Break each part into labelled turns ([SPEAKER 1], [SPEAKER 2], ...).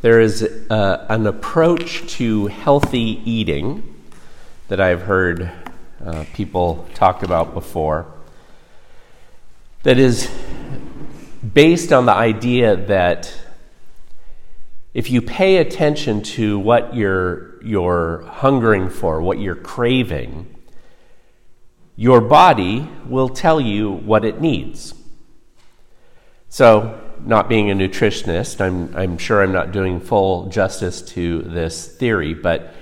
[SPEAKER 1] there is uh, an approach to healthy eating that I've heard uh, people talk about before that is based on the idea that if you pay attention to what you're, you're hungering for, what you're craving, your body will tell you what it needs. So, not being a nutritionist, I'm, I'm sure I'm not doing full justice to this theory, but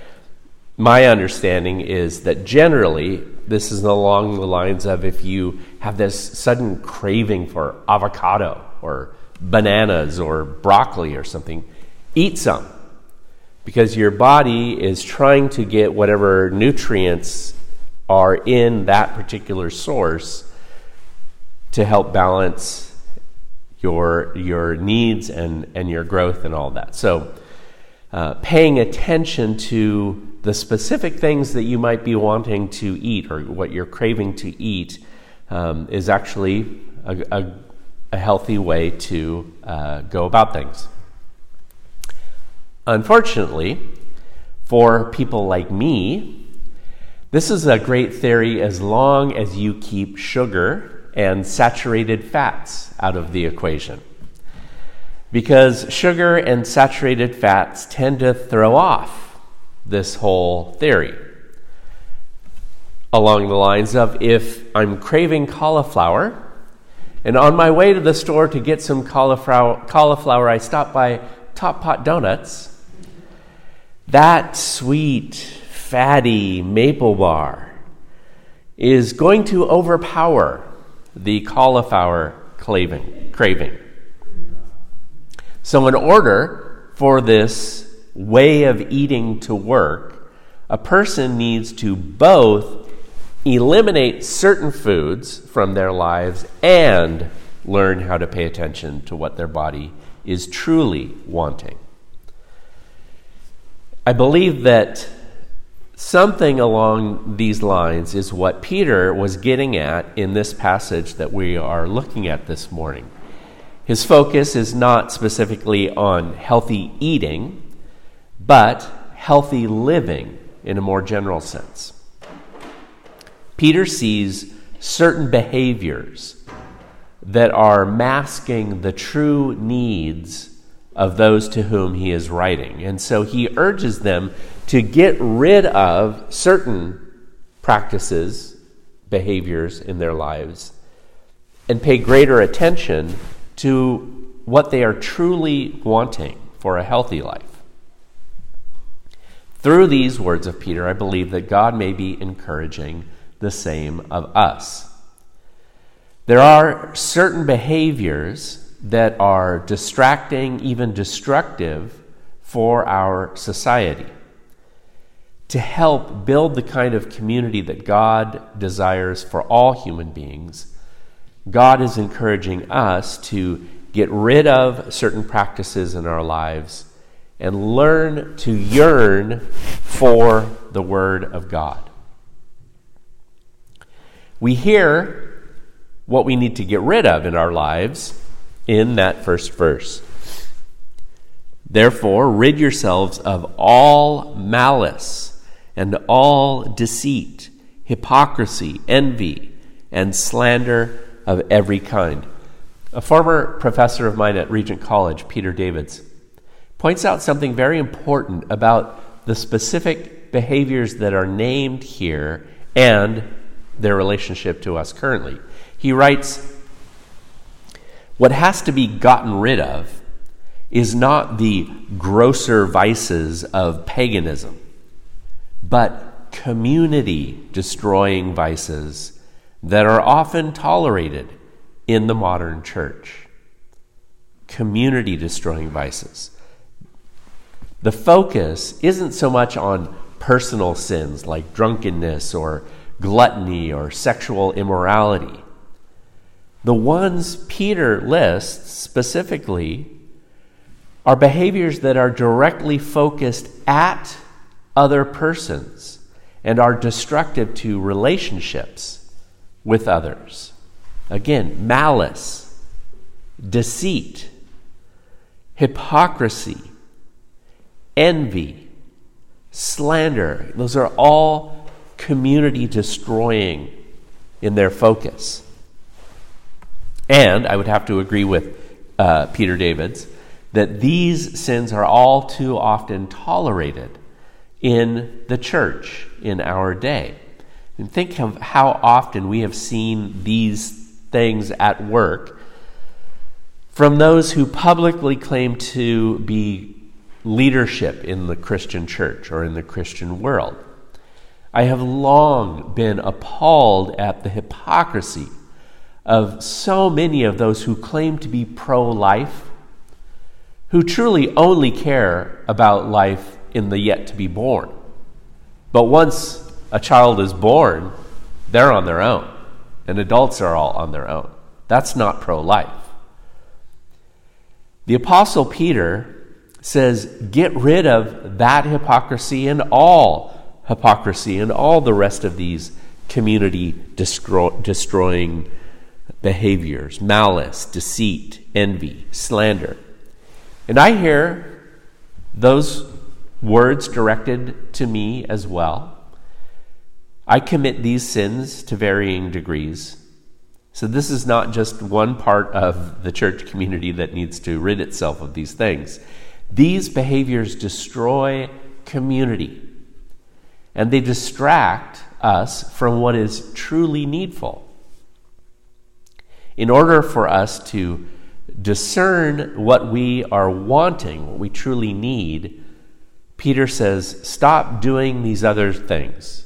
[SPEAKER 1] my understanding is that generally this is along the lines of if you have this sudden craving for avocado or bananas or broccoli or something, eat some. Because your body is trying to get whatever nutrients are in that particular source to help balance your, your needs and, and your growth and all that. So, uh, paying attention to the specific things that you might be wanting to eat or what you're craving to eat um, is actually a, a, a, healthy way to uh, go about things. Unfortunately, for people like me, this is a great theory as long as you keep sugar and saturated fats out of the equation because sugar and saturated fats tend to throw off this whole theory. Along the lines of if I'm craving cauliflower, and on my way to the store to get some cauliflower, cauliflower I stop by Top Pot Donuts, that sweet, fatty maple bar is going to overpower the cauliflower craving. craving. So, in order for this way of eating to work, a person needs to both eliminate certain foods from their lives and learn how to pay attention to what their body is truly wanting. I believe that something along these lines is what Peter was getting at in this passage that we are looking at this morning. His focus is not specifically on healthy eating, but healthy living in a more general sense. Peter sees certain behaviors that are masking the true needs of those to whom he is writing. And so he urges them to get rid of certain practices, behaviors in their lives, and pay greater attention to what they are truly wanting for a healthy life. Through these words of Peter, I believe that God may be encouraging the same of us. There are certain behaviors that are distracting, even destructive for our society. To help build the kind of community that God desires for all human beings, God is encouraging us to get rid of certain practices in our lives and learn to yearn for the Word of God. We hear what we need to get rid of in our lives in that first verse. Therefore, rid yourselves of all malice and all deceit, hypocrisy, envy, and slander of every kind. A former professor of mine at Regent College, Peter Davids, points out something very important about the specific behaviors that are named here and their relationship to us currently. He writes What has to be gotten rid of is not the grosser vices of paganism, but community destroying vices that are often tolerated in the modern church community destroying vices. The focus isn't so much on personal sins like drunkenness or gluttony or sexual immorality. The ones Peter lists specifically are behaviors that are directly focused at other persons and are destructive to relationships with others. Again, malice, deceit, hypocrisy, envy, slander. Those are all community destroying in their focus. And I would have to agree with uh, Peter Davids that these sins are all too often tolerated in the church in our day. And think of how often we have seen these things at work from those who publicly claim to be leadership in the Christian church or in the Christian world. I have long been appalled at the hypocrisy of so many of those who claim to be pro life, who truly only care about life in the yet to be born. But once a child is born, they're on their own, and adults are all on their own. That's not pro life. The Apostle Peter says, Get rid of that hypocrisy and all hypocrisy and all the rest of these community destroy- destroying behaviors malice, deceit, envy, slander. And I hear those words directed to me as well. I commit these sins to varying degrees. So, this is not just one part of the church community that needs to rid itself of these things. These behaviors destroy community, and they distract us from what is truly needful. In order for us to discern what we are wanting, what we truly need, Peter says, stop doing these other things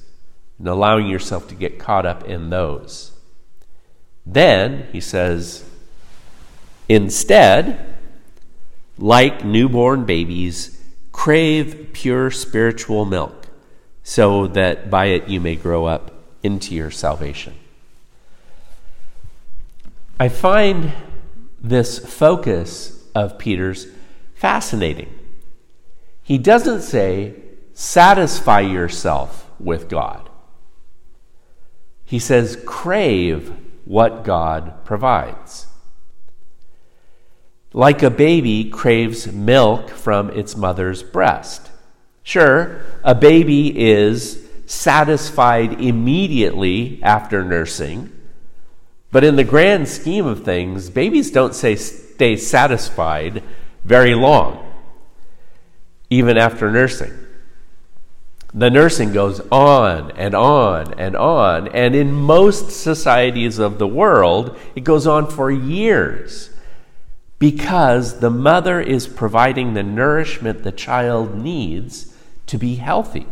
[SPEAKER 1] and allowing yourself to get caught up in those. Then, he says, instead, like newborn babies, crave pure spiritual milk, so that by it you may grow up into your salvation. I find this focus of Peter's fascinating. He doesn't say, satisfy yourself with God. He says, crave what God provides. Like a baby craves milk from its mother's breast. Sure, a baby is satisfied immediately after nursing but in the grand scheme of things, babies don't say stay satisfied very long, even after nursing. The nursing goes on and on and on, and in most societies of the world, it goes on for years because the mother is providing the nourishment the child needs to be healthy,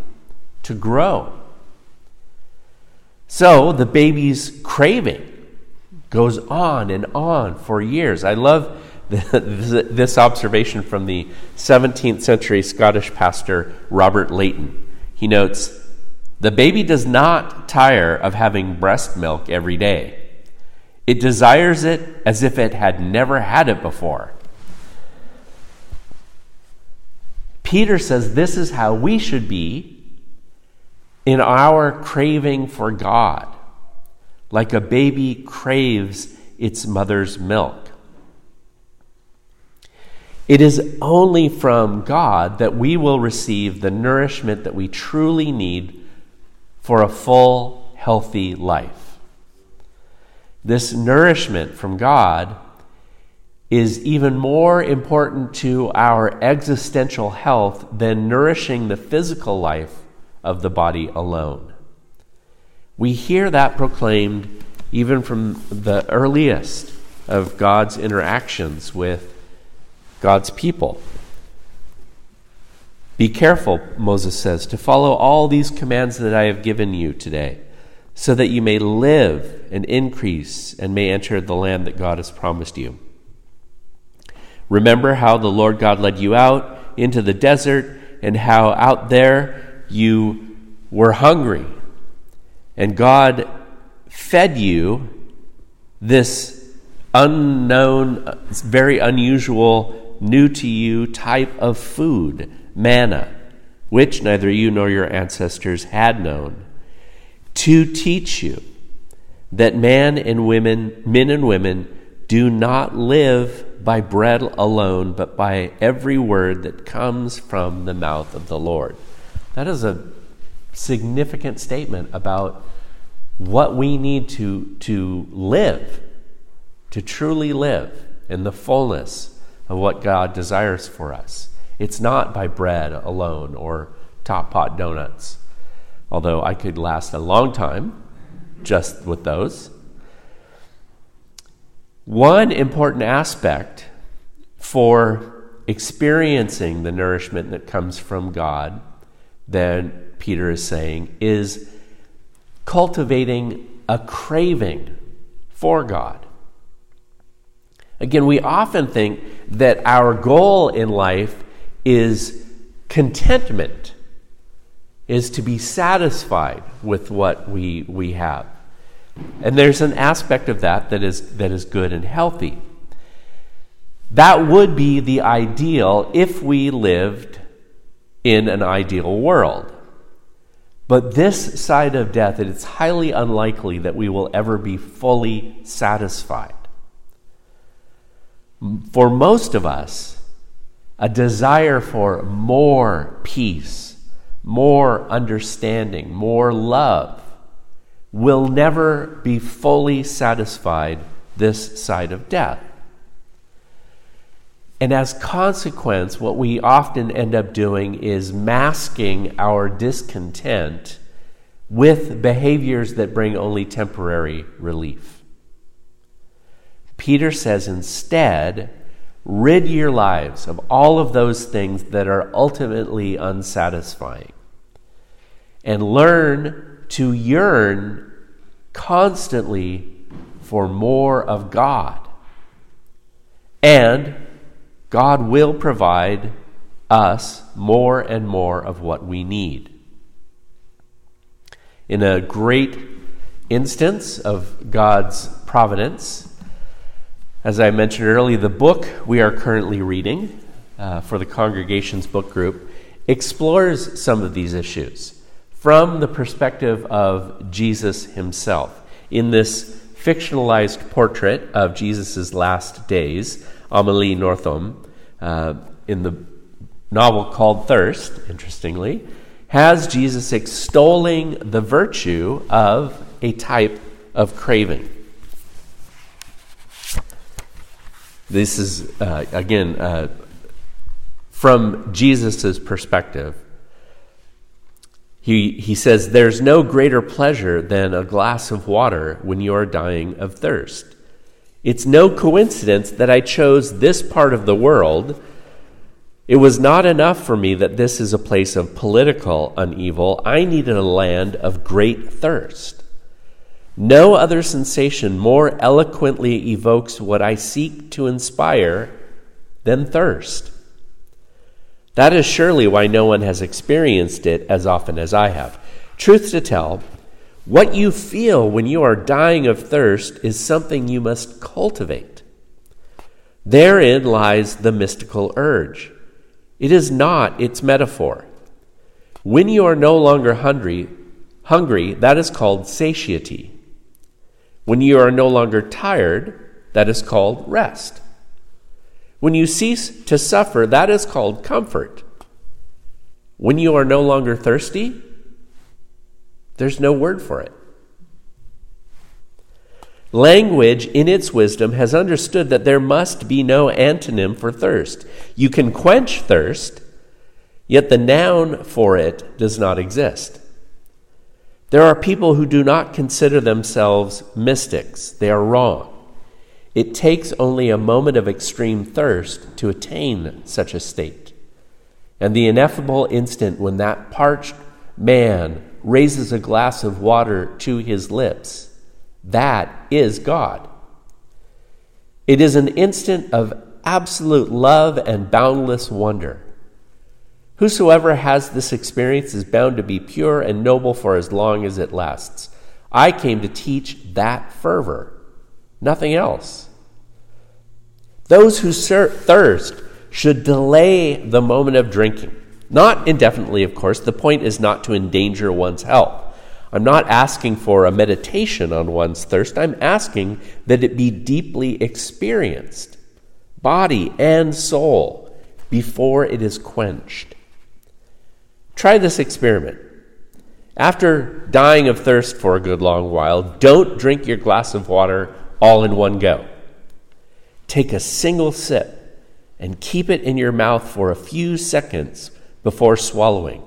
[SPEAKER 1] to grow. So the baby's craving goes on and on for years. I love this observation from the 17th century Scottish pastor Robert Leighton. He notes, The baby does not tire of having breast milk every day. It desires it as if it had never had it before. Peter says this is how we should be in our craving for God like a baby craves its mother's milk. It is only from God that we will receive the nourishment that we truly need for a full, healthy life. This nourishment from God is even more important to our existential health than nourishing the physical life of the body alone. We hear that proclaimed even from the earliest of God's interactions with God's people. Be careful, Moses says, to follow all these commands that I have given you today, so that you may live and increase and may enter the land that God has promised you. Remember how the Lord God led you out into the desert and how out there you were hungry and God fed you this unknown, very unusual, new to you type of food, manna, which neither you nor your ancestors had known, to teach you that man and women, men and women, do not live by bread alone, but by every word that comes from the mouth of the Lord. That is a significant statement about what we need to, to live, to truly live in the fullness of what God desires for us. It's not by bread alone or top pot donuts, although I could last a long time just with those. One important aspect for experiencing the nourishment that comes from God, then Peter is saying, is cultivating a craving for God. Again, we often think that our goal in life is contentment, is to be satisfied with what we, we have. And there's an aspect of that that is, that is good and healthy. That would be the ideal if we lived in an ideal world. But this side of death, it's highly unlikely that we will ever be fully satisfied. For most of us, a desire for more peace, more understanding, more love, will never be fully satisfied this side of death. And as consequence, what we often end up doing is masking our discontent with behaviors that bring only temporary relief. Peter says instead, rid your lives of all of those things that are ultimately unsatisfying and learn to yearn constantly for more of God. And God will provide us more and more of what we need. In a great instance of God's providence, as I mentioned earlier, the book we are currently reading uh, for the congregation's book group explores some of these issues from the perspective of Jesus himself. In this fictionalized portrait of Jesus' last days, Amelie Nothomb, uh, in the novel called Thirst, interestingly, has Jesus extolling the virtue of a type of craving. This is, uh, again, uh, from Jesus' perspective. He, he says, There's no greater pleasure than a glass of water when you are dying of thirst. It's no coincidence that I chose this part of the world. It was not enough for me that this is a place of political upheaval. I needed a land of great thirst. No other sensation more eloquently evokes what I seek to inspire than thirst. That is surely why no one has experienced it as often as I have. Truth to tell, what you feel when you are dying of thirst is something you must cultivate. Therein lies the mystical urge. It is not its metaphor. When you are no longer hungry, hungry, that is called satiety. When you are no longer tired, that is called rest. When you cease to suffer, that is called comfort. When you are no longer thirsty, there's no word for it. Language, in its wisdom, has understood that there must be no antonym for thirst. You can quench thirst, yet the noun for it does not exist. There are people who do not consider themselves mystics. They are wrong. It takes only a moment of extreme thirst to attain such a state. And the ineffable instant when that parched man raises a glass of water to his lips, that is God. It is an instant of absolute love and boundless wonder. Whosoever has this experience is bound to be pure and noble for as long as it lasts. I came to teach that fervor nothing else. Those who thirst should delay the moment of drinking. Not indefinitely, of course. The point is not to endanger one's health. I'm not asking for a meditation on one's thirst. I'm asking that it be deeply experienced. body and soul, before it is quenched. Try this experiment. After dying of thirst for a good long while, don't drink your glass of water all in one go. Take a single sip and keep it in your mouth for a few seconds before swallowing.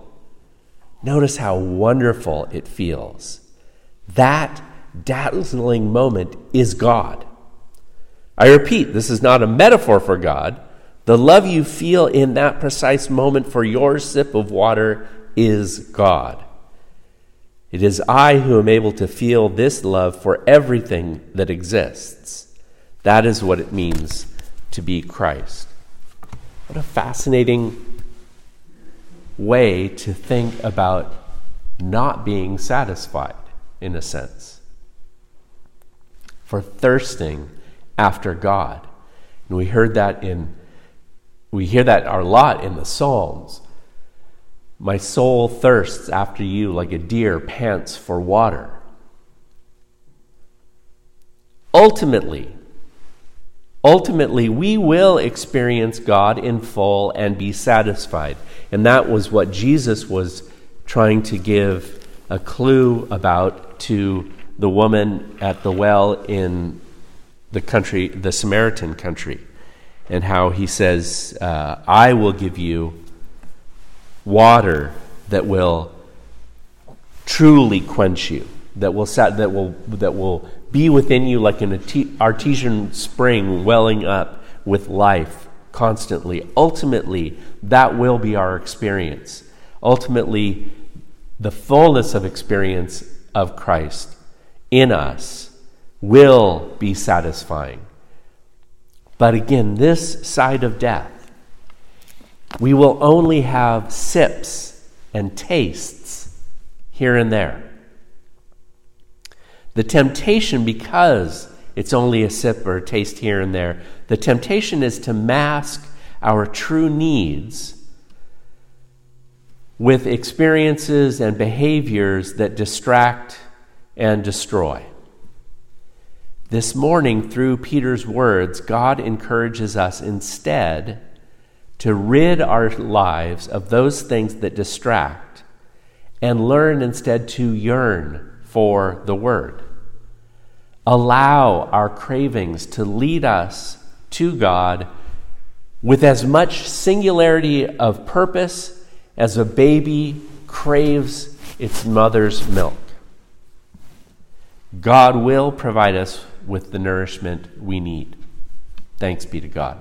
[SPEAKER 1] Notice how wonderful it feels. That dazzling moment is God. I repeat, this is not a metaphor for God. The love you feel in that precise moment for your sip of water is God. It is I who am able to feel this love for everything that exists. That is what it means to be Christ. What a fascinating way to think about not being satisfied, in a sense, for thirsting after God. And we heard that in we hear that a lot in the Psalms. My soul thirsts after you like a deer pants for water. Ultimately, ultimately we will experience God in full and be satisfied. And that was what Jesus was trying to give a clue about to the woman at the well in the country, the Samaritan country, and how he says, uh, I will give you water that will truly quench you, that will, sat, that will, that will be within you like an artesian spring welling up with life constantly. Ultimately, that will be our experience. Ultimately, the fullness of experience of Christ in us will be satisfying. But again, this side of death, we will only have sips and tastes here and there. The temptation, because it's only a sip or a taste here and there, the temptation is to mask our true needs with experiences and behaviors that distract and destroy. This morning, through Peter's words, God encourages us instead to rid our lives of those things that distract and learn instead to yearn for the Word. Allow our cravings to lead us to God with as much singularity of purpose as a baby craves its mother's milk. God will provide us with the nourishment we need. Thanks be to God.